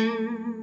Mm-hmm.